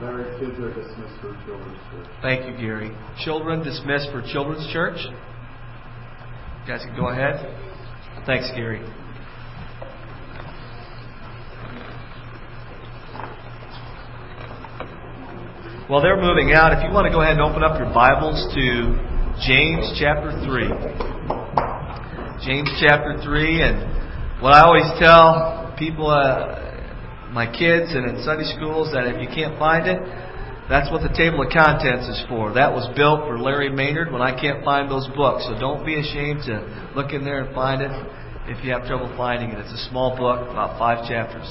Larry, kids are dismissed for children's church. Thank you, Gary. Children dismissed for children's church. You guys can go ahead. Thanks, Gary. Well, they're moving out. If you want to go ahead and open up your Bibles to James chapter 3. James chapter 3. And what I always tell people, uh, my kids, and in Sunday schools, that if you can't find it, that's what the table of contents is for. That was built for Larry Maynard when I can't find those books. So don't be ashamed to look in there and find it if you have trouble finding it. It's a small book, about five chapters.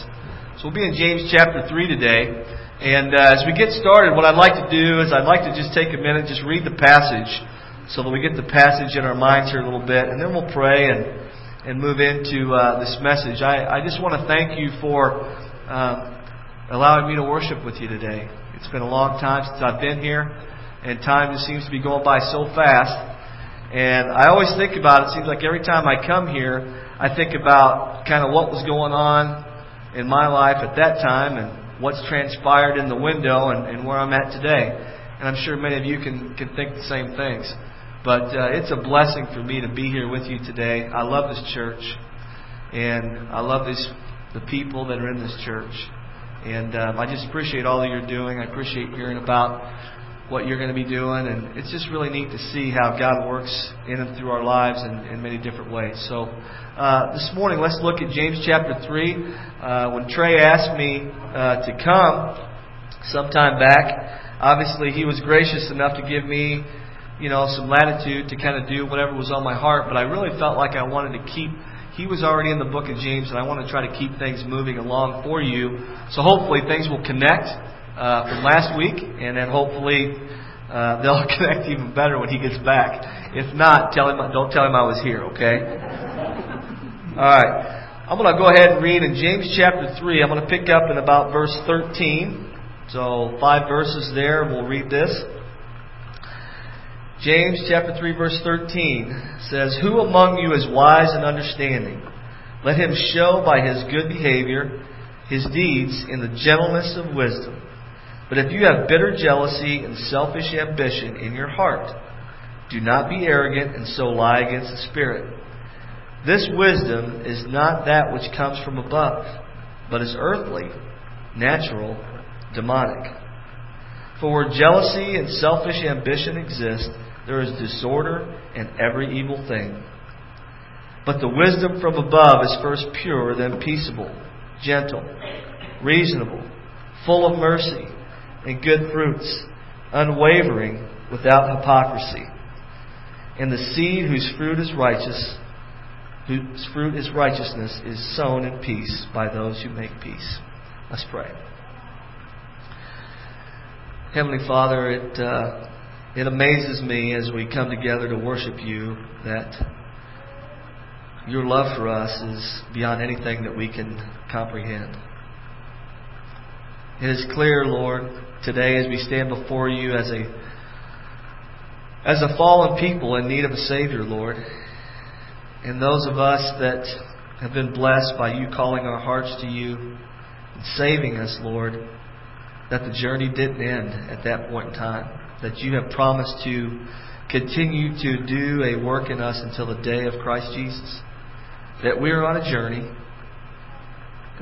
So we'll be in James chapter 3 today. And uh, as we get started, what I'd like to do is I'd like to just take a minute, just read the passage, so that we get the passage in our minds here a little bit, and then we'll pray and and move into uh, this message. I, I just want to thank you for uh, allowing me to worship with you today. It's been a long time since I've been here, and time just seems to be going by so fast. And I always think about it. Seems like every time I come here, I think about kind of what was going on in my life at that time and what's transpired in the window and, and where I'm at today. And I'm sure many of you can, can think the same things. But uh, it's a blessing for me to be here with you today. I love this church, and I love this, the people that are in this church. And um, I just appreciate all that you're doing. I appreciate hearing about what you're going to be doing, and it's just really neat to see how God works in and through our lives in, in many different ways. So, uh, this morning, let's look at James chapter 3. Uh, when Trey asked me uh, to come sometime back, obviously he was gracious enough to give me, you know, some latitude to kind of do whatever was on my heart, but I really felt like I wanted to keep he was already in the book of James, and I want to try to keep things moving along for you. So hopefully things will connect uh, from last week, and then hopefully uh, they'll connect even better when he gets back. If not, tell him don't tell him I was here, okay? All right. I'm going to go ahead and read in James chapter 3. I'm going to pick up in about verse 13. So, five verses there. We'll read this. James chapter 3 verse 13 says, Who among you is wise and understanding? Let him show by his good behavior his deeds in the gentleness of wisdom. But if you have bitter jealousy and selfish ambition in your heart, do not be arrogant and so lie against the Spirit. This wisdom is not that which comes from above, but is earthly, natural, demonic. For where jealousy and selfish ambition exist, there is disorder and every evil thing. But the wisdom from above is first pure, then peaceable, gentle, reasonable, full of mercy and good fruits, unwavering, without hypocrisy. And the seed whose fruit is righteous, whose fruit is righteousness, is sown in peace by those who make peace. Let's pray. Heavenly Father, it uh, it amazes me as we come together to worship you that your love for us is beyond anything that we can comprehend. It is clear, Lord, today as we stand before you as a as a fallen people in need of a Savior, Lord, and those of us that have been blessed by you calling our hearts to you and saving us, Lord, that the journey didn't end at that point in time. That you have promised to continue to do a work in us until the day of Christ Jesus. That we are on a journey.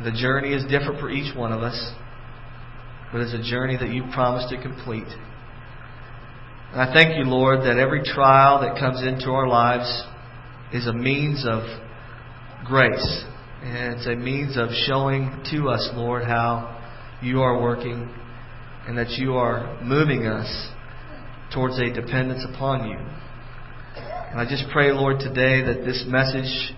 The journey is different for each one of us. But it's a journey that you promised to complete. And I thank you, Lord, that every trial that comes into our lives is a means of grace. And it's a means of showing to us, Lord, how you are working and that you are moving us towards a dependence upon you. And I just pray, Lord, today that this message,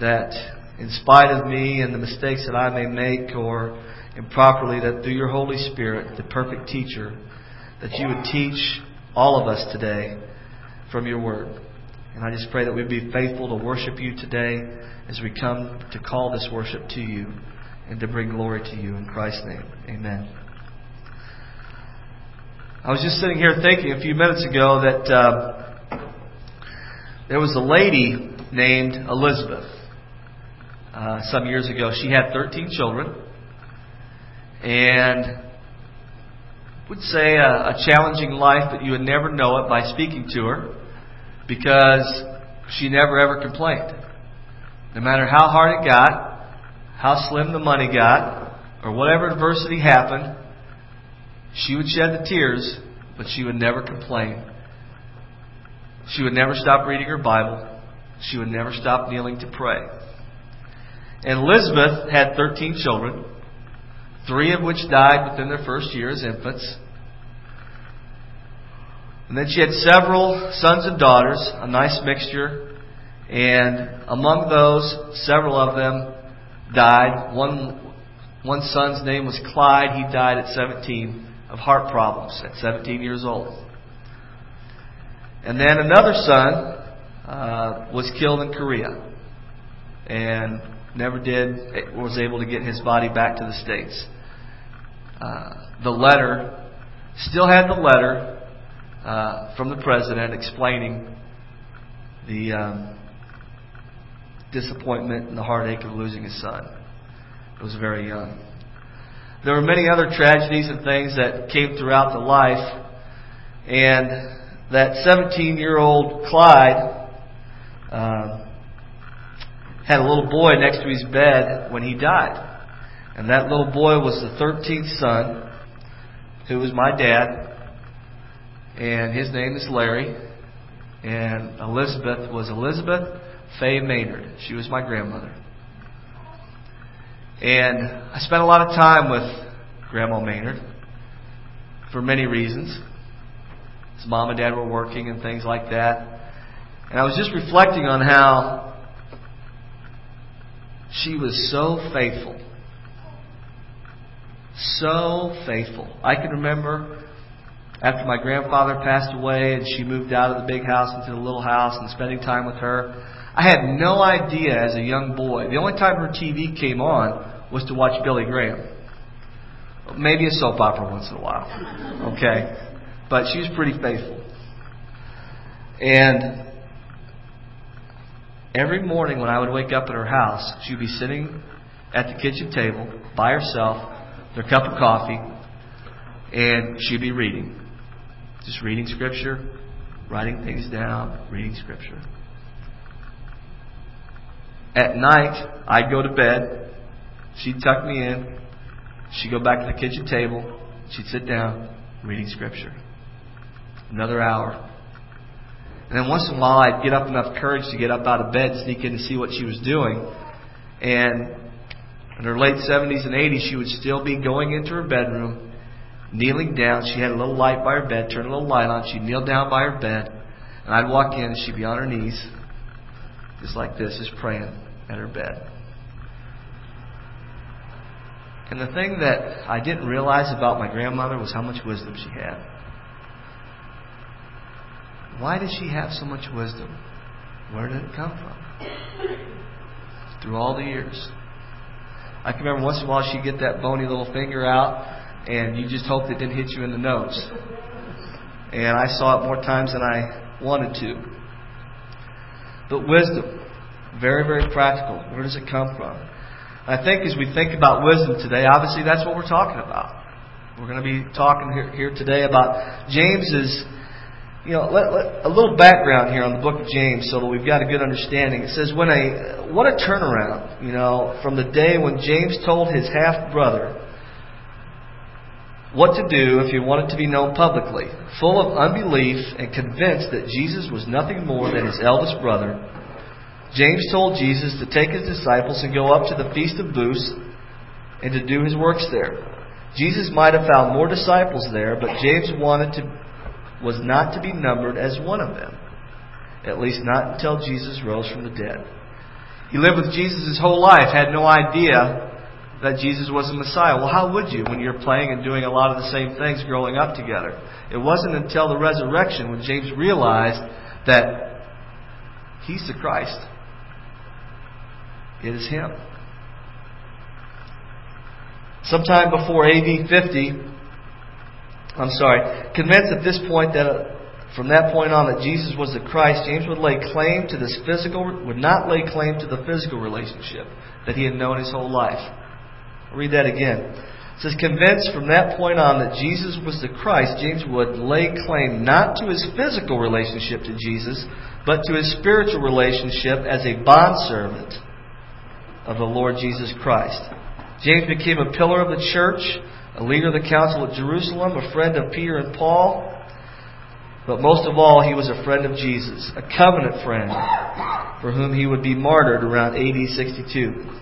that in spite of me and the mistakes that I may make or improperly, that through your Holy Spirit, the perfect teacher, that you would teach all of us today from your word. And I just pray that we'd be faithful to worship you today as we come to call this worship to you and to bring glory to you. In Christ's name, amen. I was just sitting here thinking a few minutes ago that uh, there was a lady named Elizabeth. Uh, some years ago, she had 13 children, and would say, a, a challenging life, but you would never know it by speaking to her because she never ever complained. No matter how hard it got, how slim the money got, or whatever adversity happened, she would shed the tears, but she would never complain. She would never stop reading her Bible. She would never stop kneeling to pray. And Elizabeth had 13 children, three of which died within their first year as infants. And then she had several sons and daughters, a nice mixture. And among those, several of them died. One, one son's name was Clyde. He died at 17 of heart problems at 17 years old. And then another son uh, was killed in Korea and never did was able to get his body back to the states. Uh, the letter still had the letter uh, from the president explaining the um, disappointment and the heartache of losing his son. He was very young. There were many other tragedies and things that came throughout the life, and that 17 year old Clyde uh, had a little boy next to his bed when he died. And that little boy was the 13th son, who was my dad, and his name is Larry. And Elizabeth was Elizabeth Faye Maynard. She was my grandmother. And I spent a lot of time with Grandma Maynard for many reasons. His mom and dad were working and things like that. And I was just reflecting on how she was so faithful. So faithful. I can remember after my grandfather passed away and she moved out of the big house into the little house and spending time with her. I had no idea as a young boy. The only time her TV came on was to watch Billy Graham. Maybe a soap opera once in a while. Okay? But she was pretty faithful. And every morning when I would wake up at her house, she'd be sitting at the kitchen table by herself, her cup of coffee, and she'd be reading. Just reading scripture, writing things down, reading scripture. At night, I'd go to bed. She'd tuck me in. She'd go back to the kitchen table. She'd sit down, reading scripture. Another hour. And then once in a while, I'd get up enough courage to get up out of bed, sneak in to see what she was doing. And in her late 70s and 80s, she would still be going into her bedroom, kneeling down. She had a little light by her bed, turn a little light on. She'd kneel down by her bed, and I'd walk in, and she'd be on her knees, just like this, just praying at her bed. And the thing that I didn't realize about my grandmother was how much wisdom she had. Why did she have so much wisdom? Where did it come from? Through all the years. I can remember once in a while she'd get that bony little finger out, and you just hoped it didn't hit you in the nose. And I saw it more times than I wanted to. But wisdom, very, very practical. Where does it come from? I think as we think about wisdom today, obviously that's what we're talking about. We're going to be talking here, here today about James's you know, let, let, a little background here on the book of James so that we've got a good understanding. It says, when a, what a turnaround, you know, from the day when James told his half brother what to do if he wanted to be known publicly, full of unbelief and convinced that Jesus was nothing more than his eldest brother. James told Jesus to take his disciples and go up to the Feast of Booths and to do his works there. Jesus might have found more disciples there, but James wanted to was not to be numbered as one of them, at least not until Jesus rose from the dead. He lived with Jesus his whole life, had no idea that Jesus was the Messiah. Well, how would you when you're playing and doing a lot of the same things growing up together? It wasn't until the resurrection when James realized that he's the Christ. It is him. Sometime before AD 50, I'm sorry, convinced at this point that uh, from that point on that Jesus was the Christ, James would lay claim to this physical, would not lay claim to the physical relationship that he had known his whole life. I'll read that again. It says, convinced from that point on that Jesus was the Christ, James would lay claim not to his physical relationship to Jesus, but to his spiritual relationship as a bondservant of the Lord Jesus Christ. James became a pillar of the church, a leader of the council at Jerusalem, a friend of Peter and Paul, but most of all, he was a friend of Jesus, a covenant friend for whom he would be martyred around AD 62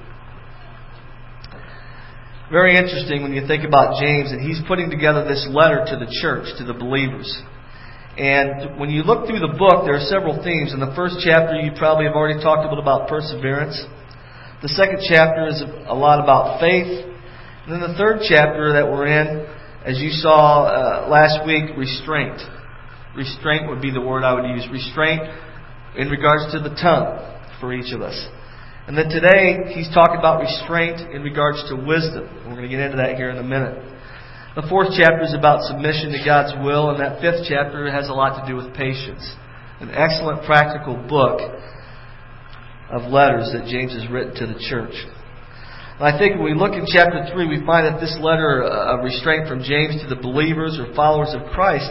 very interesting when you think about James, and he's putting together this letter to the church, to the believers. And when you look through the book, there are several themes. In the first chapter, you probably have already talked a little about perseverance. The second chapter is a lot about faith. And then the third chapter that we're in, as you saw uh, last week, restraint. Restraint would be the word I would use. Restraint in regards to the tongue for each of us. And then today, he's talking about restraint in regards to wisdom. We're going to get into that here in a minute. The fourth chapter is about submission to God's will, and that fifth chapter has a lot to do with patience. An excellent practical book of letters that James has written to the church. And I think when we look in chapter 3, we find that this letter of restraint from James to the believers or followers of Christ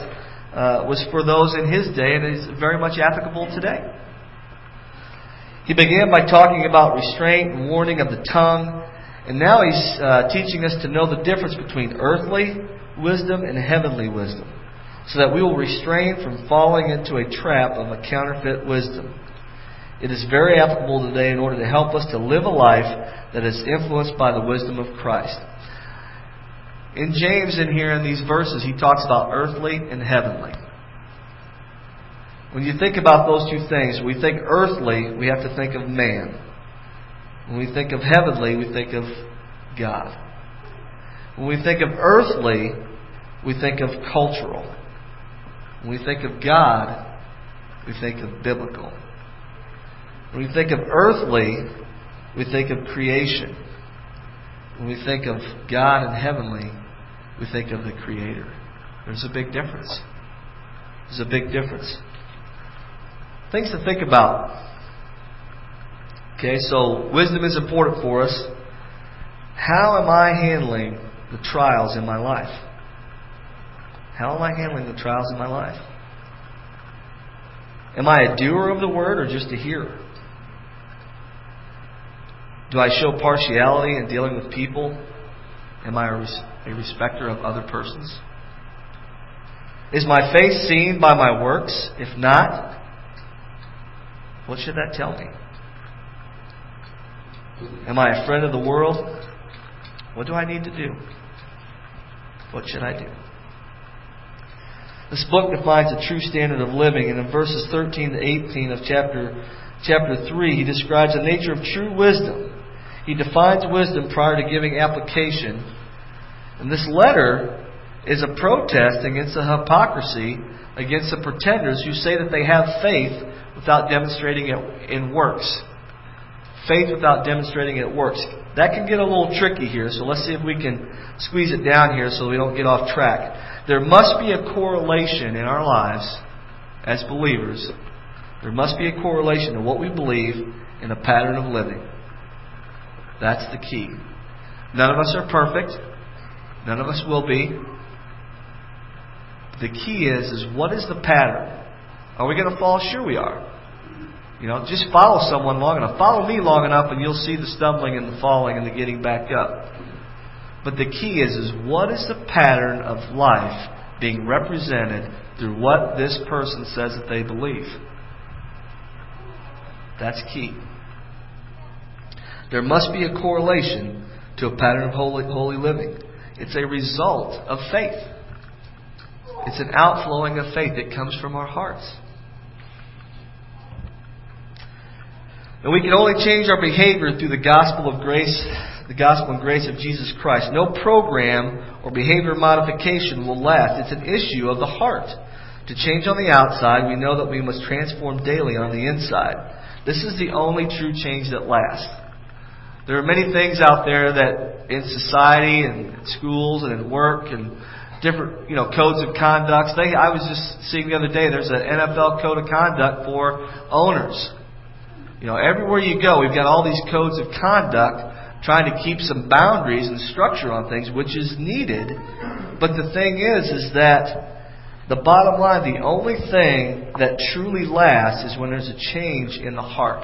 uh, was for those in his day and is very much applicable today. He began by talking about restraint and warning of the tongue, and now he's uh, teaching us to know the difference between earthly wisdom and heavenly wisdom, so that we will restrain from falling into a trap of a counterfeit wisdom. It is very applicable today in order to help us to live a life that is influenced by the wisdom of Christ. In James, in here in these verses, he talks about earthly and heavenly. When you think about those two things, we think earthly, we have to think of man. When we think of heavenly, we think of God. When we think of earthly, we think of cultural. When we think of God, we think of biblical. When we think of earthly, we think of creation. When we think of God and heavenly, we think of the Creator. There's a big difference. There's a big difference. Things to think about. Okay, so wisdom is important for us. How am I handling the trials in my life? How am I handling the trials in my life? Am I a doer of the word or just a hearer? Do I show partiality in dealing with people? Am I a, res- a respecter of other persons? Is my faith seen by my works? If not, what should that tell me? Am I a friend of the world? What do I need to do? What should I do? This book defines a true standard of living, and in verses 13 to 18 of chapter, chapter 3, he describes the nature of true wisdom. He defines wisdom prior to giving application. And this letter is a protest against the hypocrisy, against the pretenders who say that they have faith without demonstrating it in works. Faith without demonstrating it works. That can get a little tricky here, so let's see if we can squeeze it down here so we don't get off track. There must be a correlation in our lives as believers. There must be a correlation to what we believe in a pattern of living. That's the key. None of us are perfect. None of us will be. The key is, is what is the pattern? Are we going to fall? Sure we are. You know, just follow someone long enough. Follow me long enough and you'll see the stumbling and the falling and the getting back up. But the key is, is what is the pattern of life being represented through what this person says that they believe? That's key. There must be a correlation to a pattern of holy, holy living. It's a result of faith. It's an outflowing of faith that comes from our hearts. And we can only change our behavior through the gospel of grace, the gospel and grace of Jesus Christ. No program or behavior modification will last. It's an issue of the heart. To change on the outside, we know that we must transform daily on the inside. This is the only true change that lasts. There are many things out there that in society and schools and in work and different, you know, codes of conduct. They, I was just seeing the other day, there's an NFL code of conduct for owners. You know, everywhere you go, we've got all these codes of conduct trying to keep some boundaries and structure on things, which is needed. But the thing is, is that the bottom line, the only thing that truly lasts is when there's a change in the heart.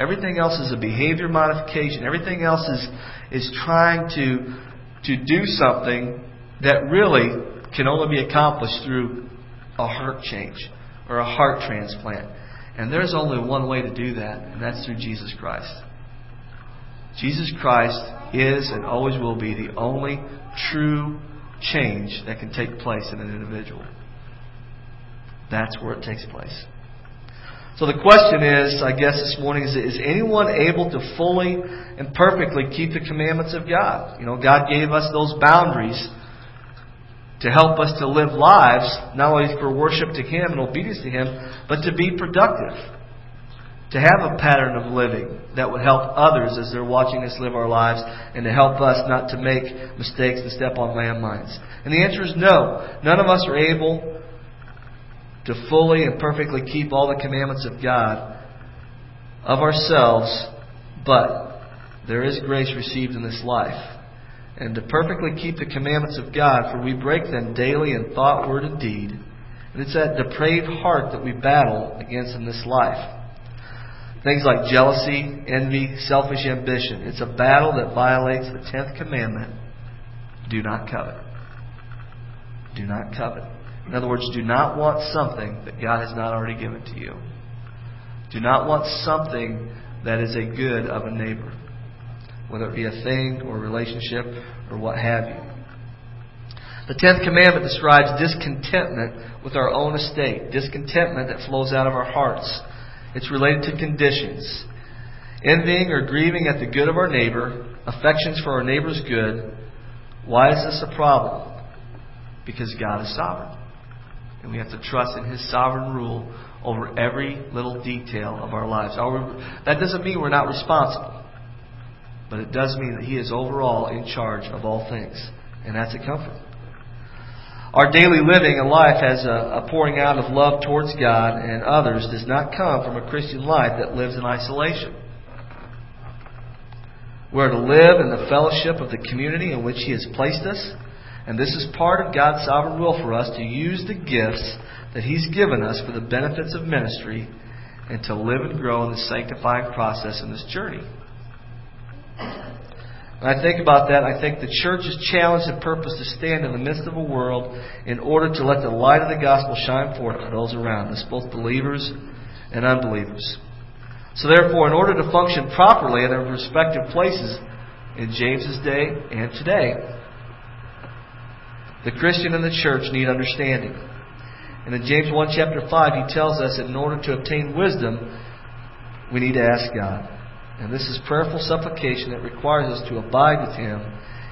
Everything else is a behavior modification. Everything else is, is trying to, to do something that really can only be accomplished through a heart change or a heart transplant. And there's only one way to do that, and that's through Jesus Christ. Jesus Christ is and always will be the only true change that can take place in an individual. That's where it takes place. So the question is, I guess this morning, is, is anyone able to fully and perfectly keep the commandments of God? You know, God gave us those boundaries to help us to live lives, not only for worship to Him and obedience to Him, but to be productive. To have a pattern of living that would help others as they're watching us live our lives and to help us not to make mistakes and step on landmines. And the answer is no. None of us are able to fully and perfectly keep all the commandments of God of ourselves, but there is grace received in this life and to perfectly keep the commandments of God, for we break them daily in thought, word, and deed. And it's that depraved heart that we battle against in this life. Things like jealousy, envy, selfish ambition. It's a battle that violates the tenth commandment do not covet. Do not covet. In other words, do not want something that God has not already given to you. Do not want something that is a good of a neighbor whether it be a thing or a relationship or what have you. The tenth commandment describes discontentment with our own estate, discontentment that flows out of our hearts. It's related to conditions. Envying or grieving at the good of our neighbor, affections for our neighbor's good. Why is this a problem? Because God is sovereign. And we have to trust in His sovereign rule over every little detail of our lives. That doesn't mean we're not responsible. But it does mean that He is overall in charge of all things. And that's a comfort. Our daily living and life as a, a, pouring out of love towards God and others does not come from a Christian life that lives in isolation. We're to live in the fellowship of the community in which He has placed us, and this is part of God's sovereign will for us to use the gifts that He's given us for the benefits of ministry and to live and grow in the sanctifying process in this journey. When I think about that, I think the church is challenged and purpose to stand in the midst of a world in order to let the light of the gospel shine forth to those around us, both believers and unbelievers. So therefore, in order to function properly in their respective places in James's day and today, the Christian and the church need understanding. And in James 1 chapter 5, he tells us that in order to obtain wisdom, we need to ask God. And this is prayerful supplication that requires us to abide with Him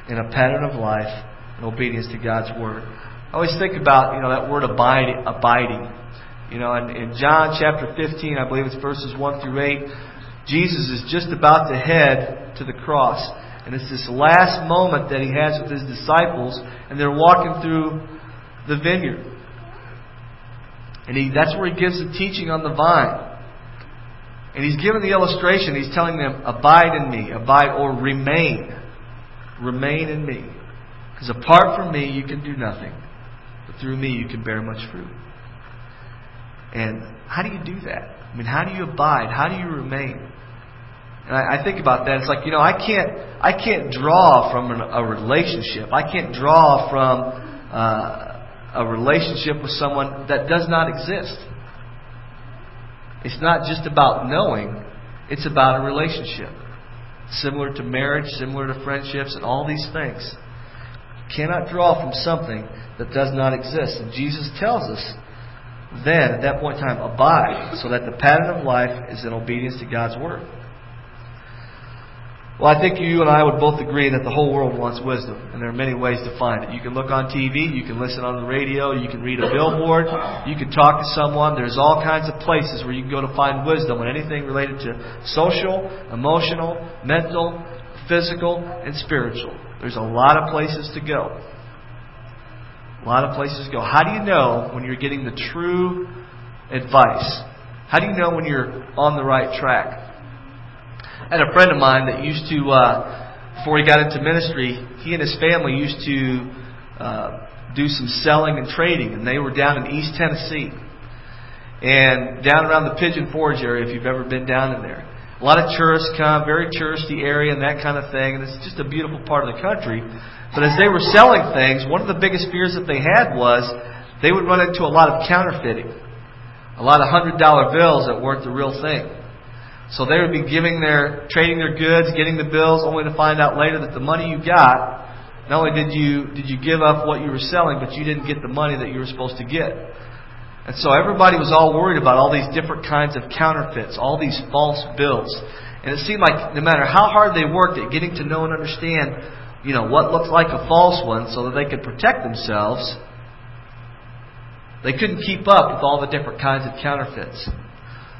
in a pattern of life and obedience to God's Word. I always think about, you know, that word abiding. abiding. You know, in, in John chapter 15, I believe it's verses 1 through 8, Jesus is just about to head to the cross. And it's this last moment that he has with his disciples, and they're walking through the vineyard. And he, that's where he gives the teaching on the vine. And he's given the illustration. He's telling them, abide in me, abide or remain. Remain in me. Because apart from me, you can do nothing. But through me, you can bear much fruit. And how do you do that? I mean, how do you abide? How do you remain? And I, I think about that. It's like, you know, I can't, I can't draw from an, a relationship. I can't draw from uh, a relationship with someone that does not exist. It's not just about knowing, it's about a relationship. Similar to marriage, similar to friendships, and all these things. You cannot draw from something that does not exist. And Jesus tells us then, at that point in time, abide, so that the pattern of life is in obedience to God's Word. Well, I think you and I would both agree that the whole world wants wisdom, and there are many ways to find it. You can look on TV, you can listen on the radio, you can read a billboard, you can talk to someone. There's all kinds of places where you can go to find wisdom on anything related to social, emotional, mental, physical, and spiritual. There's a lot of places to go. A lot of places to go. How do you know when you're getting the true advice? How do you know when you're on the right track? Had a friend of mine that used to uh, before he got into ministry, he and his family used to uh, do some selling and trading, and they were down in East Tennessee and down around the Pigeon Forge area. If you've ever been down in there, a lot of tourists come, very touristy area and that kind of thing, and it's just a beautiful part of the country. But as they were selling things, one of the biggest fears that they had was they would run into a lot of counterfeiting, a lot of hundred dollar bills that weren't the real thing. So they would be giving their, trading their goods, getting the bills, only to find out later that the money you got, not only did you, did you give up what you were selling, but you didn't get the money that you were supposed to get. And so everybody was all worried about all these different kinds of counterfeits, all these false bills. And it seemed like no matter how hard they worked at getting to know and understand, you know, what looked like a false one so that they could protect themselves, they couldn't keep up with all the different kinds of counterfeits.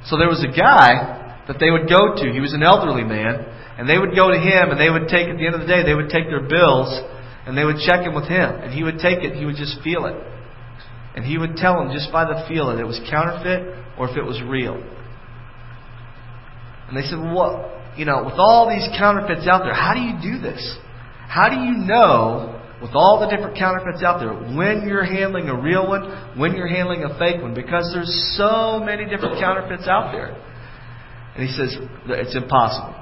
So there was a guy that they would go to. He was an elderly man, and they would go to him, and they would take, at the end of the day, they would take their bills, and they would check him with him. And he would take it, he would just feel it. And he would tell them just by the feel if it was counterfeit or if it was real. And they said, well, you know, with all these counterfeits out there, how do you do this? How do you know, with all the different counterfeits out there, when you're handling a real one, when you're handling a fake one? Because there's so many different counterfeits out there. And he says, It's impossible.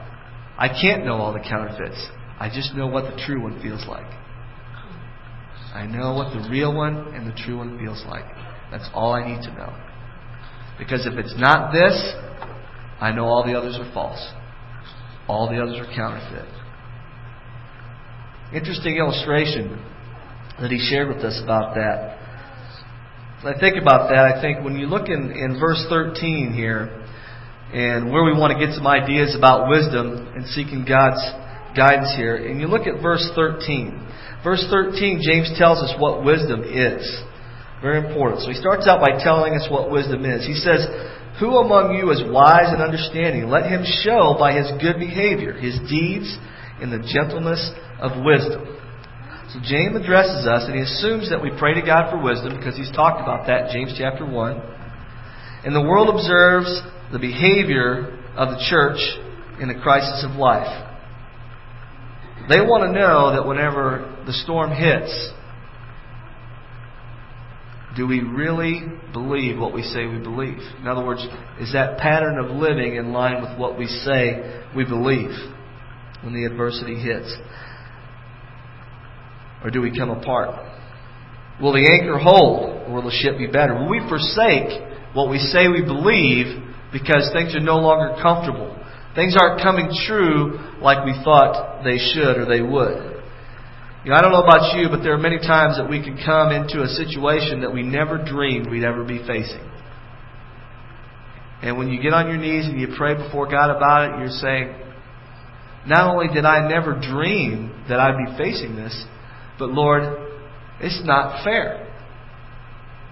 I can't know all the counterfeits. I just know what the true one feels like. I know what the real one and the true one feels like. That's all I need to know. Because if it's not this, I know all the others are false. All the others are counterfeit. Interesting illustration that he shared with us about that. As I think about that, I think when you look in, in verse 13 here, and where we want to get some ideas about wisdom and seeking God's guidance here. And you look at verse 13. Verse 13, James tells us what wisdom is. Very important. So he starts out by telling us what wisdom is. He says, Who among you is wise and understanding? Let him show by his good behavior, his deeds, and the gentleness of wisdom. So James addresses us, and he assumes that we pray to God for wisdom because he's talked about that in James chapter 1. And the world observes the behavior of the church in the crisis of life. They want to know that whenever the storm hits, do we really believe what we say we believe? In other words, is that pattern of living in line with what we say we believe when the adversity hits? Or do we come apart? Will the anchor hold, or will the ship be better? Will we forsake what we say we believe because things are no longer comfortable. Things aren't coming true like we thought they should or they would. You know, I don't know about you, but there are many times that we can come into a situation that we never dreamed we'd ever be facing. And when you get on your knees and you pray before God about it, you're saying, not only did I never dream that I'd be facing this, but Lord, it's not fair.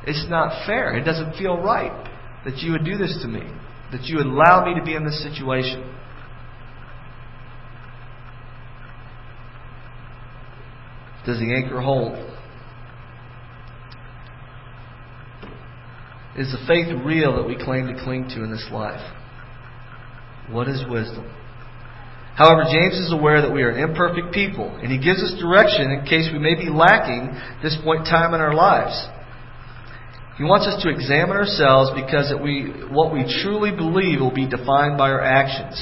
It's not fair. It doesn't feel right that you would do this to me that you allow me to be in this situation. Does the anchor hold? Is the faith real that we claim to cling to in this life? What is wisdom? However, James is aware that we are imperfect people, and he gives us direction in case we may be lacking this point in time in our lives. He wants us to examine ourselves because we, what we truly believe will be defined by our actions.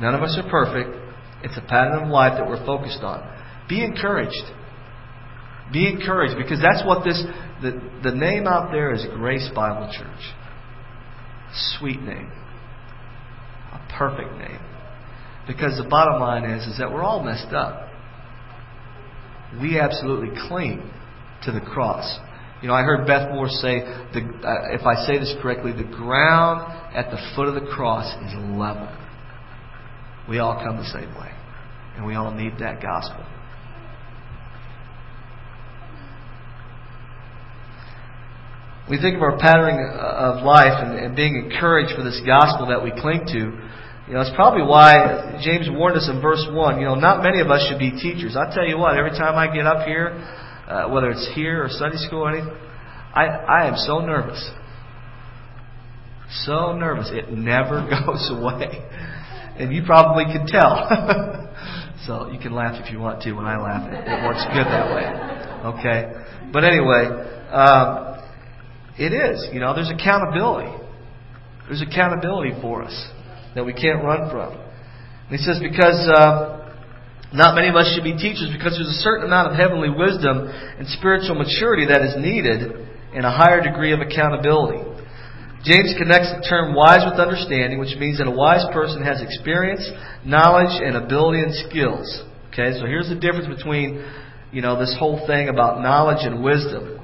None of us are perfect. It's a pattern of life that we're focused on. Be encouraged. Be encouraged because that's what this, the, the name out there is Grace Bible Church. Sweet name. A perfect name. Because the bottom line is, is that we're all messed up. We absolutely cling to the cross. You know, I heard Beth Moore say, the, uh, if I say this correctly, the ground at the foot of the cross is level. We all come the same way. And we all need that gospel. We think of our pattern of life and, and being encouraged for this gospel that we cling to. You know, it's probably why James warned us in verse 1. You know, not many of us should be teachers. I tell you what, every time I get up here, uh, whether it's here or Sunday school or anything, I, I am so nervous. So nervous. It never goes away. And you probably can tell. So you can laugh if you want to when I laugh. It, it works good that way. Okay? But anyway, um, it is. You know, there's accountability. There's accountability for us that we can't run from. And he says, because uh, not many of us should be teachers, because there's a certain amount of heavenly wisdom and spiritual maturity that is needed in a higher degree of accountability. James connects the term wise with understanding, which means that a wise person has experience, knowledge, and ability and skills. Okay, so here's the difference between, you know, this whole thing about knowledge and wisdom.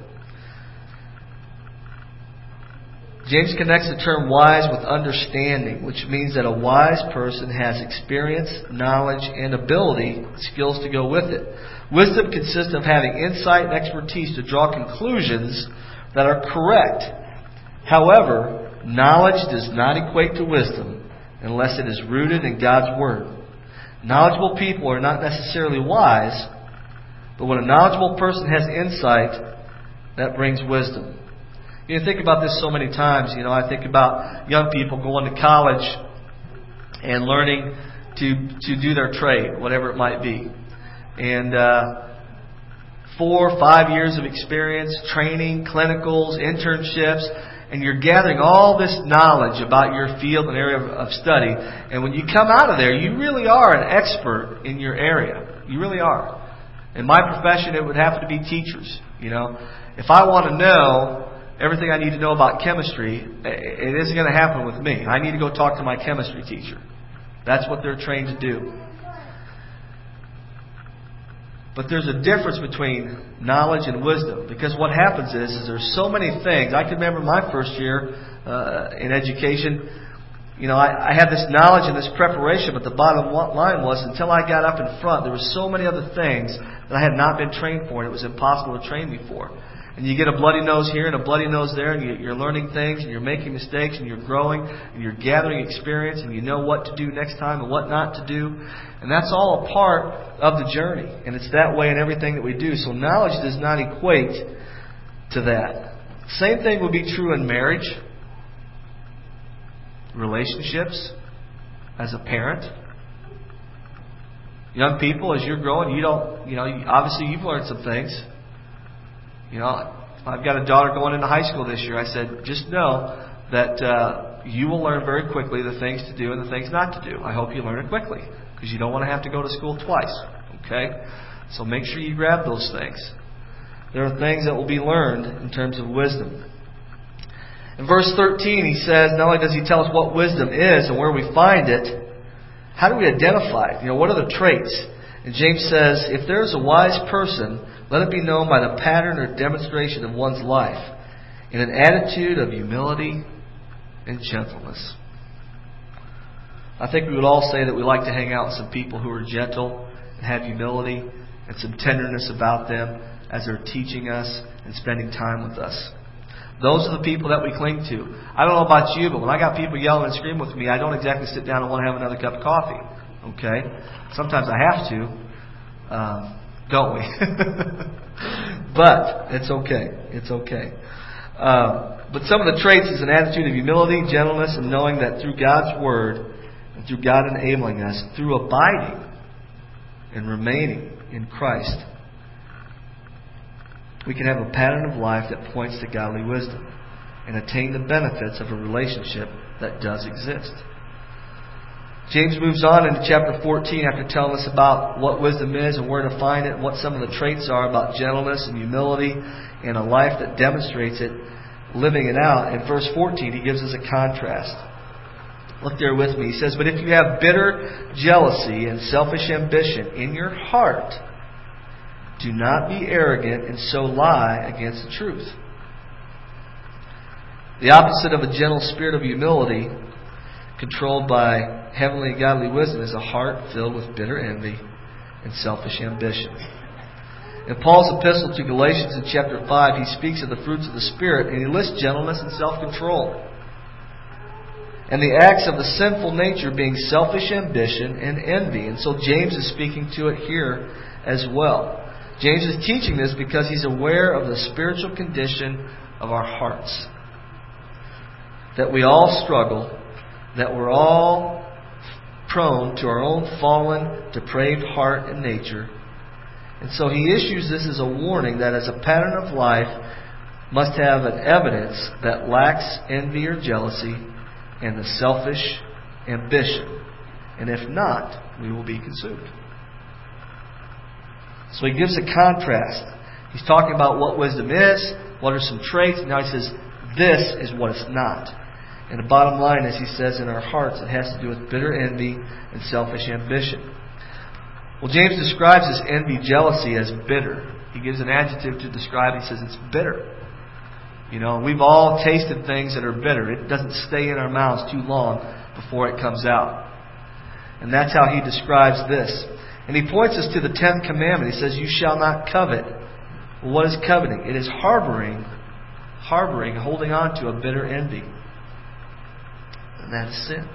James connects the term wise with understanding, which means that a wise person has experience, knowledge, and ability, skills to go with it. Wisdom consists of having insight and expertise to draw conclusions that are correct However, knowledge does not equate to wisdom unless it is rooted in God's Word. Knowledgeable people are not necessarily wise, but when a knowledgeable person has insight, that brings wisdom. You think about this so many times. You know, I think about young people going to college and learning to to do their trade, whatever it might be, and uh, four, five years of experience, training, clinicals, internships, and you're gathering all this knowledge about your field and area of, of study. And when you come out of there, you really are an expert in your area. You really are. In my profession, it would happen to be teachers. You know, if I want to know everything I need to know about chemistry, it isn't going to happen with me. I need to go talk to my chemistry teacher. That's what they're trained to do. But there's a difference between knowledge and wisdom because what happens is, is there's so many things. I can remember my first year uh, in education. You know, I, I had this knowledge and this preparation, but the bottom line was until I got up in front, there were so many other things that I had not been trained for, and it was impossible to train me for and you get a bloody nose here and a bloody nose there, and you're learning things, and you're making mistakes, and you're growing, and you're gathering experience, and you know what to do next time and what not to do. And that's all a part of the journey. And it's that way in everything that we do. So knowledge does not equate to that. Same thing would be true in marriage, relationships, as a parent. Young people, as you're growing, you don't, you know, obviously you've learned some things. You know, I've got a daughter going into high school this year. I said, just know that uh, you will learn very quickly the things to do and the things not to do. I hope you learn it quickly because you don't want to have to go to school twice. Okay? So make sure you grab those things. There are things that will be learned in terms of wisdom. In verse 13, he says, not only does he tell us what wisdom is and where we find it, how do we identify it? You know, what are the traits? And James says, if there's a wise person, let it be known by the pattern or demonstration of one's life in an attitude of humility and gentleness. I think we would all say that we like to hang out with some people who are gentle and have humility and some tenderness about them as they're teaching us and spending time with us. Those are the people that we cling to. I don't know about you, but when I got people yelling and screaming with me, I don't exactly sit down and want to have another cup of coffee. Okay? Sometimes I have to. Um, don't we? but it's okay. It's okay. Uh, but some of the traits is an attitude of humility, gentleness, and knowing that through God's Word and through God enabling us, through abiding and remaining in Christ, we can have a pattern of life that points to godly wisdom and attain the benefits of a relationship that does exist. James moves on into chapter 14 after telling us about what wisdom is and where to find it, and what some of the traits are about gentleness and humility and a life that demonstrates it, living it out. In verse 14, he gives us a contrast. Look there with me. He says, But if you have bitter jealousy and selfish ambition in your heart, do not be arrogant and so lie against the truth. The opposite of a gentle spirit of humility, controlled by heavenly godly wisdom is a heart filled with bitter envy and selfish ambition. In Paul's epistle to Galatians in chapter 5, he speaks of the fruits of the Spirit and he lists gentleness and self control. And the acts of the sinful nature being selfish ambition and envy. And so James is speaking to it here as well. James is teaching this because he's aware of the spiritual condition of our hearts. That we all struggle, that we're all prone to our own fallen, depraved heart and nature. And so he issues this as a warning that as a pattern of life must have an evidence that lacks envy or jealousy and the selfish ambition. And if not, we will be consumed. So he gives a contrast. He's talking about what wisdom is, what are some traits, now he says, this is what it's not. And the bottom line as he says, in our hearts, it has to do with bitter envy and selfish ambition. Well, James describes this envy, jealousy as bitter. He gives an adjective to describe it. He says it's bitter. You know, we've all tasted things that are bitter. It doesn't stay in our mouths too long before it comes out. And that's how he describes this. And he points us to the tenth commandment. He says, You shall not covet. Well, what is coveting? It is harboring, harboring, holding on to a bitter envy. And that is sin.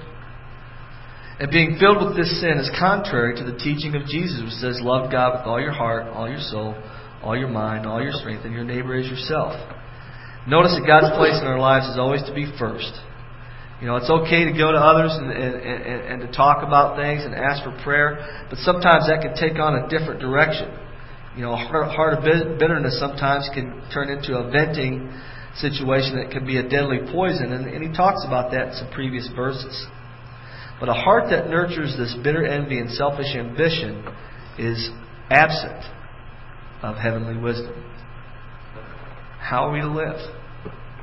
And being filled with this sin is contrary to the teaching of Jesus, which says, Love God with all your heart, all your soul, all your mind, all your strength, and your neighbor as yourself. Notice that God's place in our lives is always to be first. You know, it's okay to go to others and, and, and, and to talk about things and ask for prayer, but sometimes that can take on a different direction. You know, a heart of bitterness sometimes can turn into a venting situation that can be a deadly poison, and, and he talks about that in some previous verses. But a heart that nurtures this bitter envy and selfish ambition is absent of heavenly wisdom. How are we to live?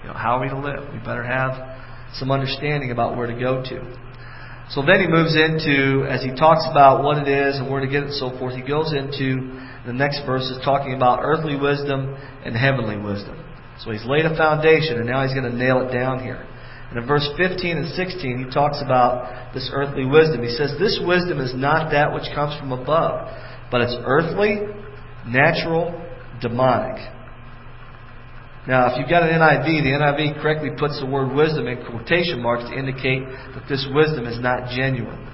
You know, how are we to live? We better have some understanding about where to go to. So then he moves into, as he talks about what it is and where to get it and so forth, he goes into the next verses talking about earthly wisdom and heavenly wisdom. So he's laid a foundation and now he's going to nail it down here. And in verse 15 and 16, he talks about this earthly wisdom. He says, This wisdom is not that which comes from above, but it's earthly, natural, demonic. Now, if you've got an NIV, the NIV correctly puts the word wisdom in quotation marks to indicate that this wisdom is not genuine.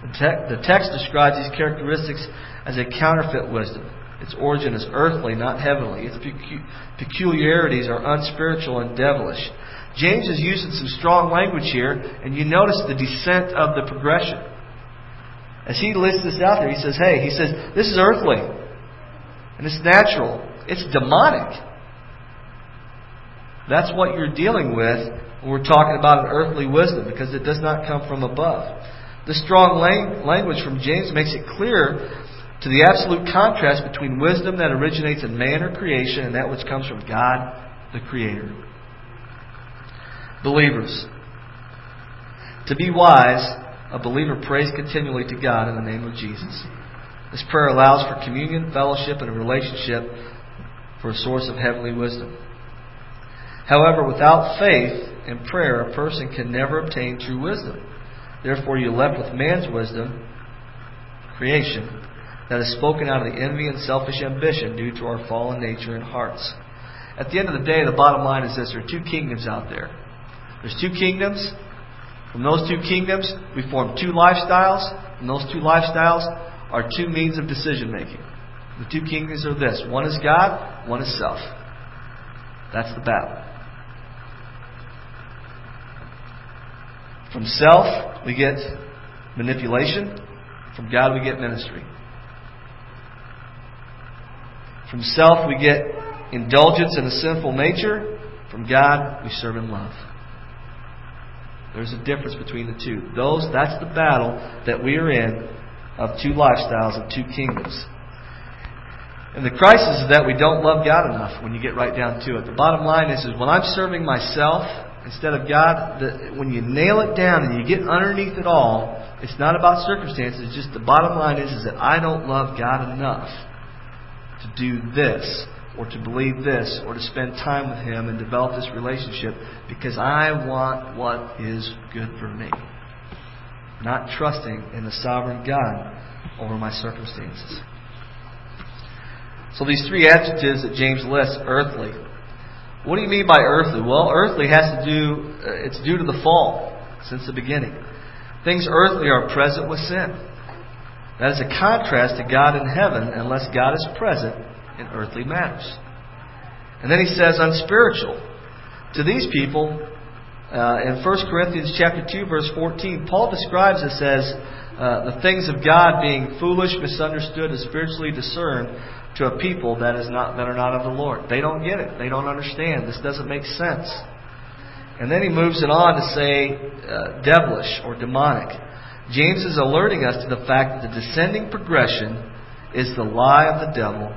The, te- the text describes these characteristics as a counterfeit wisdom. Its origin is earthly, not heavenly. Its peculiarities are unspiritual and devilish. James is using some strong language here, and you notice the descent of the progression. As he lists this out there, he says, hey, he says, this is earthly, and it's natural, it's demonic. That's what you're dealing with when we're talking about an earthly wisdom, because it does not come from above. The strong language from James makes it clear to the absolute contrast between wisdom that originates in man or creation and that which comes from God, the Creator. Believers. To be wise, a believer prays continually to God in the name of Jesus. This prayer allows for communion, fellowship, and a relationship for a source of heavenly wisdom. However, without faith and prayer, a person can never obtain true wisdom. Therefore, you're left with man's wisdom, creation, that is spoken out of the envy and selfish ambition due to our fallen nature and hearts. At the end of the day, the bottom line is this there are two kingdoms out there. There's two kingdoms. From those two kingdoms, we form two lifestyles, and those two lifestyles are two means of decision making. The two kingdoms are this one is God, one is self. That's the battle. From self, we get manipulation. From God, we get ministry. From self, we get indulgence in a sinful nature. From God, we serve in love. There's a difference between the two. Those, that's the battle that we are in of two lifestyles, of two kingdoms. And the crisis is that we don't love God enough when you get right down to it. The bottom line is, is when I'm serving myself instead of God, the, when you nail it down and you get underneath it all, it's not about circumstances. It's just the bottom line is, is that I don't love God enough to do this or to believe this or to spend time with Him and develop this relationship because I want what is good for me. Not trusting in the sovereign God over my circumstances. So these three adjectives that James lists, earthly. What do you mean by earthly? Well, earthly has to do, uh, it's due to the fall since the beginning. Things earthly are present with sin. That is a contrast to God in heaven unless God is present in earthly matters. And then he says unspiritual. To these people, Uh, in 1 Corinthians chapter 2, verse 14, Paul describes this as uh, the things of God being foolish, misunderstood, and spiritually discerned to a people that is not that are not of the Lord. They don't get it. They don't understand. This doesn't make sense. And then he moves it on to say uh, devilish or demonic. James is alerting us to the fact that the descending progression is the lie of the devil,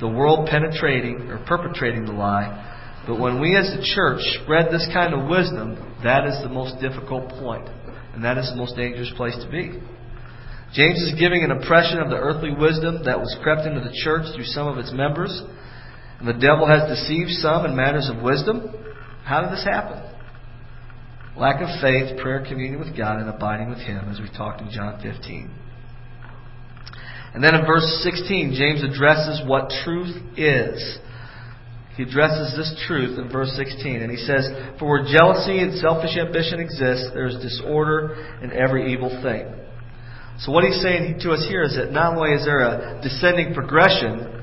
the world penetrating or perpetrating the lie. But when we as the church spread this kind of wisdom, that is the most difficult point, and that is the most dangerous place to be. James is giving an impression of the earthly wisdom that was crept into the church through some of its members. And the devil has deceived some in matters of wisdom. How did this happen? Lack of faith, prayer, communion with God, and abiding with Him, as we talked in John 15. And then in verse 16, James addresses what truth is. He addresses this truth in verse 16, and he says, For where jealousy and selfish ambition exist, there is disorder in every evil thing. So what he's saying to us here is that not only is there a descending progression,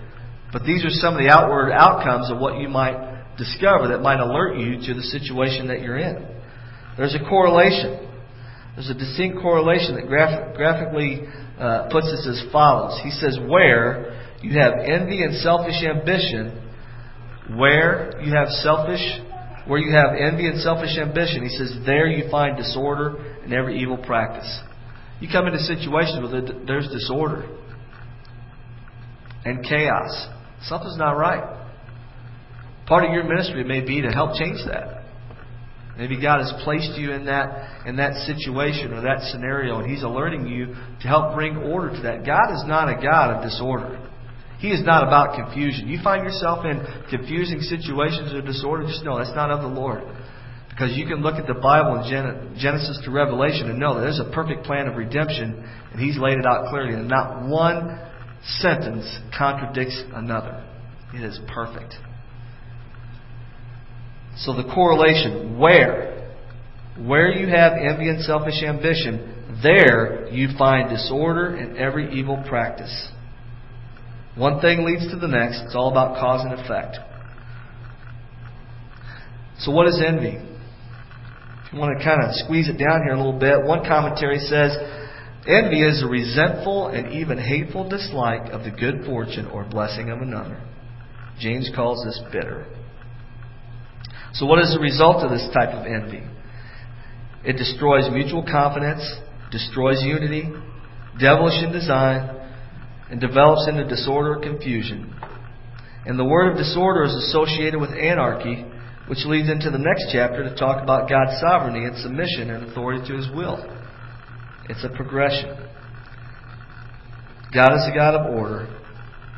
but these are some of the outward outcomes of what you might discover that might alert you to the situation that you're in. There's a correlation. There's a distinct correlation that graph- graphically uh, puts this as follows. He says, Where you have envy and selfish ambition, where you have selfish, where you have envy and selfish ambition, he says, there you find disorder and every evil practice. You come into situations where there's disorder and chaos. Something's not right. Part of your ministry may be to help change that. Maybe God has placed you in that in that situation or that scenario, and He's alerting you to help bring order to that. God is not a God of disorder. He is not about confusion. You find yourself in confusing situations or disorder, just know that's not of the Lord. Because you can look at the Bible in Genesis to Revelation and know that there's a perfect plan of redemption, and He's laid it out clearly, and not one sentence contradicts another. It is perfect. So the correlation, where? Where you have envy and selfish ambition, there you find disorder and every evil practice. One thing leads to the next. It's all about cause and effect. So what is envy? If you want to kind of squeeze it down here a little bit, one commentary says, Envy is a resentful and even hateful dislike of the good fortune or blessing of another. James calls this bitter. So, what is the result of this type of envy? It destroys mutual confidence, destroys unity, devilish in design, and develops into disorder or confusion. And the word of disorder is associated with anarchy, which leads into the next chapter to talk about God's sovereignty and submission and authority to His will. It's a progression. God is a God of order,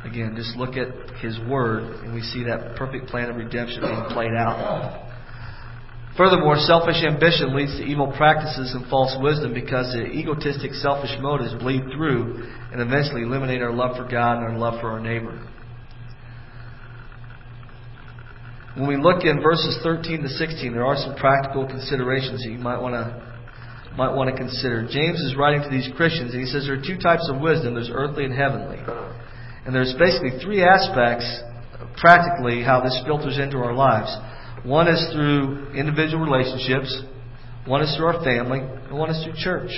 Again, just look at His Word, and we see that perfect plan of redemption being played out. Furthermore, selfish ambition leads to evil practices and false wisdom because the egotistic, selfish motives bleed through and eventually eliminate our love for God and our love for our neighbor. When we look in verses 13 to 16, there are some practical considerations that you might want to might want to consider. James is writing to these Christians, and he says there are two types of wisdom: there's earthly and heavenly. And there's basically three aspects, practically, how this filters into our lives. One is through individual relationships, one is through our family, and one is through church.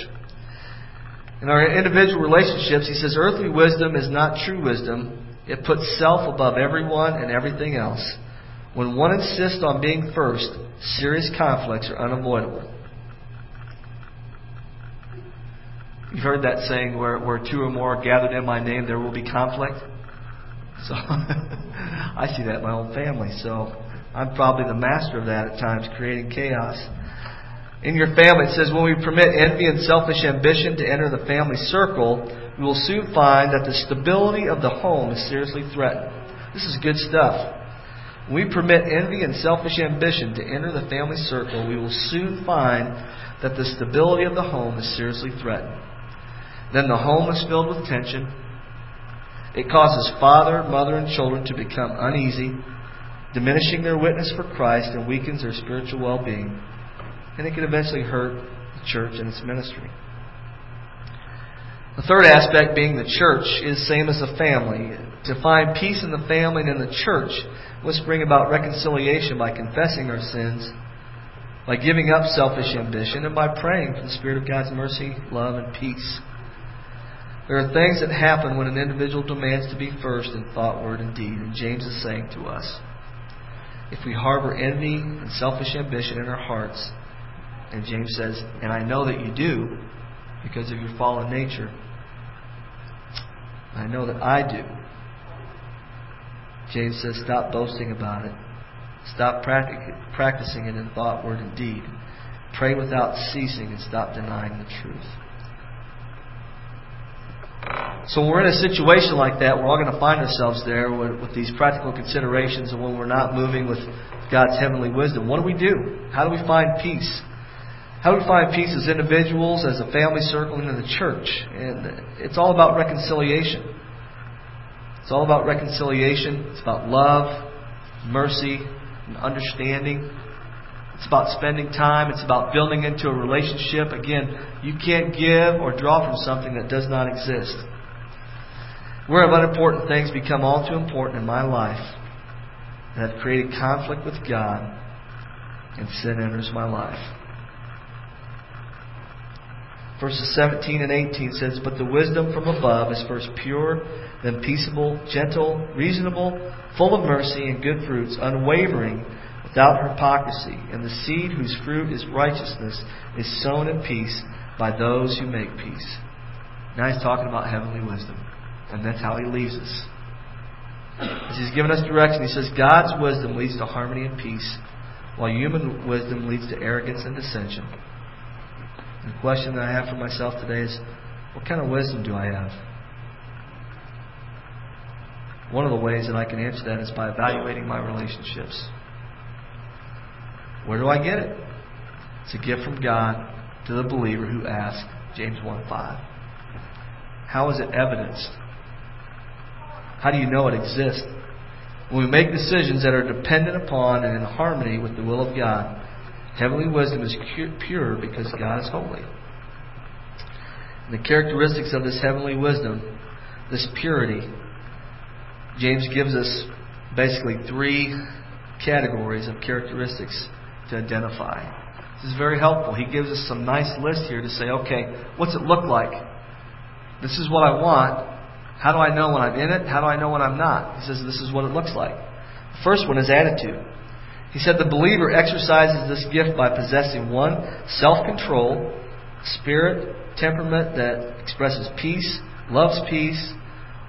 In our individual relationships, he says, earthly wisdom is not true wisdom. It puts self above everyone and everything else. When one insists on being first, serious conflicts are unavoidable. You've heard that saying where, where two or more are gathered in my name, there will be conflict. So I see that in my own family. So I'm probably the master of that at times, creating chaos. In your family, it says, when we permit envy and selfish ambition to enter the family circle, we will soon find that the stability of the home is seriously threatened. This is good stuff. When we permit envy and selfish ambition to enter the family circle, we will soon find that the stability of the home is seriously threatened. Then the home is filled with tension. It causes father, mother, and children to become uneasy, diminishing their witness for Christ and weakens their spiritual well being. And it can eventually hurt the church and its ministry. The third aspect being the church is same as the family. To find peace in the family and in the church, let's bring about reconciliation by confessing our sins, by giving up selfish ambition, and by praying for the Spirit of God's mercy, love, and peace. There are things that happen when an individual demands to be first in thought, word, and deed, and James is saying to us if we harbor envy and selfish ambition in our hearts, and James says, and I know that you do because of your fallen nature, I know that I do. James says, stop boasting about it. Stop practicing it in thought, word, and deed. Pray without ceasing and stop denying the truth. So when we're in a situation like that, we're all going to find ourselves there with, with, these practical considerations and when we're not moving with God's heavenly wisdom. What do we do? How do we find peace? How do we find peace as individuals, as a family circle, and in the church? And it's all about reconciliation. It's all about reconciliation. It's about love, mercy, and understanding. It's about spending time. It's about building into a relationship. Again, you can't give or draw from something that does not exist. Where have unimportant things become all too important in my life and have created conflict with God and sin enters my life? Verses 17 and 18 says, But the wisdom from above is first pure, then peaceable, gentle, reasonable, full of mercy and good fruits, unwavering without hypocrisy, and the seed whose fruit is righteousness is sown in peace by those who make peace. Now he's talking about heavenly wisdom, and that's how he leaves us. As he's given us direction, he says God's wisdom leads to harmony and peace, while human wisdom leads to arrogance and dissension. the question that I have for myself today is what kind of wisdom do I have? One of the ways that I can answer that is by evaluating my relationships. Where do I get it? It's a gift from God to the believer who asks, James 1 5. How is it evidenced? How do you know it exists? When we make decisions that are dependent upon and in harmony with the will of God, heavenly wisdom is pure because God is holy. And the characteristics of this heavenly wisdom, this purity, James gives us basically three categories of characteristics to identify. This is very helpful. He gives us some nice list here to say, okay, what's it look like? This is what I want. How do I know when I'm in it? How do I know when I'm not? He says this is what it looks like. The first one is attitude. He said the believer exercises this gift by possessing one, self control, spirit, temperament that expresses peace, loves peace,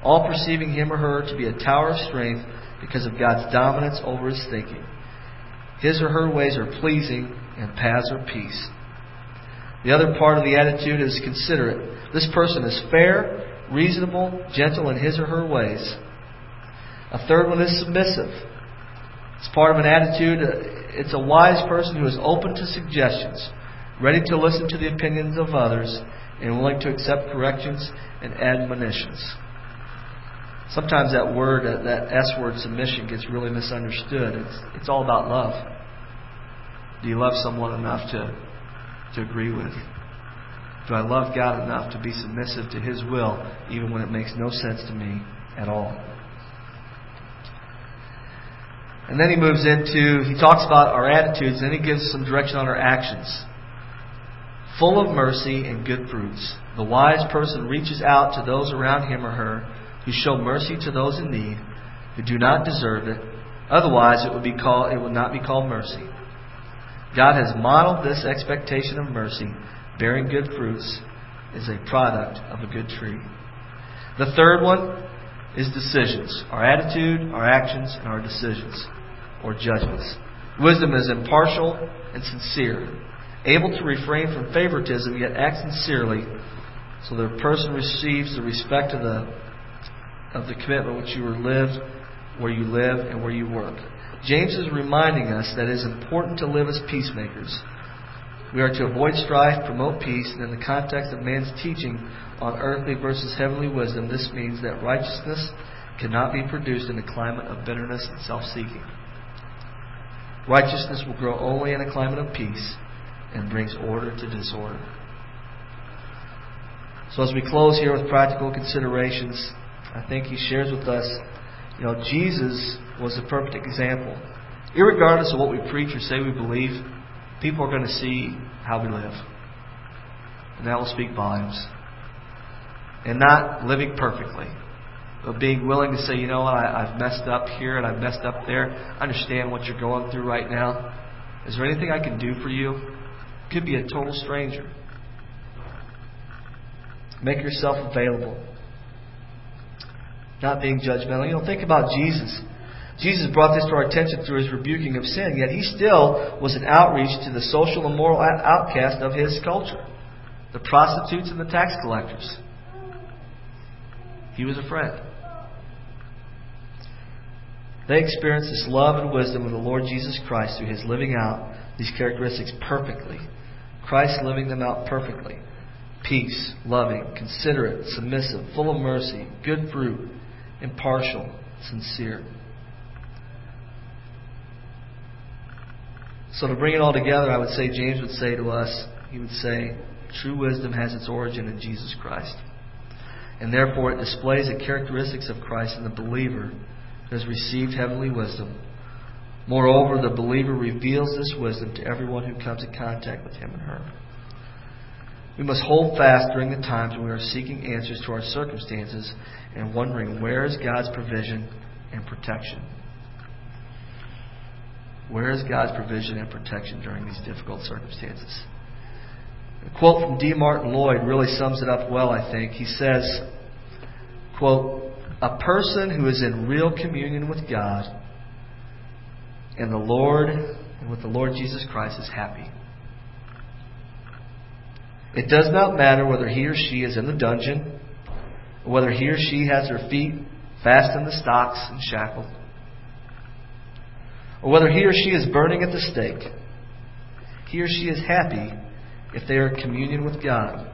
all perceiving him or her to be a tower of strength because of God's dominance over his thinking. His or her ways are pleasing and paths are peace. The other part of the attitude is considerate. This person is fair, reasonable, gentle in his or her ways. A third one is submissive. It's part of an attitude. It's a wise person who is open to suggestions, ready to listen to the opinions of others, and willing to accept corrections and admonitions. Sometimes that word, that S word, submission, gets really misunderstood. It's, it's all about love. Do you love someone enough to, to agree with? Do I love God enough to be submissive to His will, even when it makes no sense to me at all? And then he moves into, he talks about our attitudes, and he gives some direction on our actions. Full of mercy and good fruits. The wise person reaches out to those around him or her who show mercy to those in need, who do not deserve it. Otherwise, it would be called, it would not be called mercy. God has modeled this expectation of mercy, bearing good fruits, is a product of a good tree. The third one is decisions our attitude, our actions, and our decisions, or judgments. Wisdom is impartial and sincere, able to refrain from favoritism, yet act sincerely, so that a person receives the respect of the of the commitment which you live, where you live, and where you work. James is reminding us that it is important to live as peacemakers. We are to avoid strife, promote peace, and in the context of man's teaching on earthly versus heavenly wisdom, this means that righteousness cannot be produced in a climate of bitterness and self seeking. Righteousness will grow only in a climate of peace and brings order to disorder. So, as we close here with practical considerations, I think he shares with us, you know, Jesus was a perfect example. Irregardless of what we preach or say we believe, people are going to see how we live. And that will speak volumes. And not living perfectly, but being willing to say, you know what, I, I've messed up here and I've messed up there. I understand what you're going through right now. Is there anything I can do for you? Could be a total stranger. Make yourself available. Not being judgmental. You know, think about Jesus. Jesus brought this to our attention through his rebuking of sin, yet he still was an outreach to the social and moral outcast of his culture the prostitutes and the tax collectors. He was a friend. They experienced this love and wisdom of the Lord Jesus Christ through his living out these characteristics perfectly. Christ living them out perfectly. Peace, loving, considerate, submissive, full of mercy, good fruit, impartial, sincere. So to bring it all together, I would say James would say to us, he would say, true wisdom has its origin in Jesus Christ. And therefore it displays the characteristics of Christ in the believer who has received heavenly wisdom. Moreover, the believer reveals this wisdom to everyone who comes in contact with him and her. We must hold fast during the times when we are seeking answers to our circumstances and wondering where is God's provision and protection. Where is God's provision and protection during these difficult circumstances? A quote from D. Martyn Lloyd really sums it up well, I think. He says, quote, A person who is in real communion with God and the Lord and with the Lord Jesus Christ is happy. It does not matter whether he or she is in the dungeon, or whether he or she has her feet fast in the stocks and shackled, or whether he or she is burning at the stake. He or she is happy if they are in communion with God.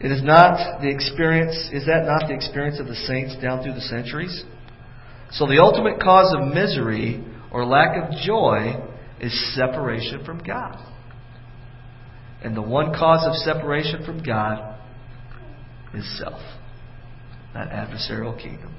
It is not the experience, is that not the experience of the saints down through the centuries? So the ultimate cause of misery or lack of joy is separation from God. And the one cause of separation from God is self, that adversarial kingdom.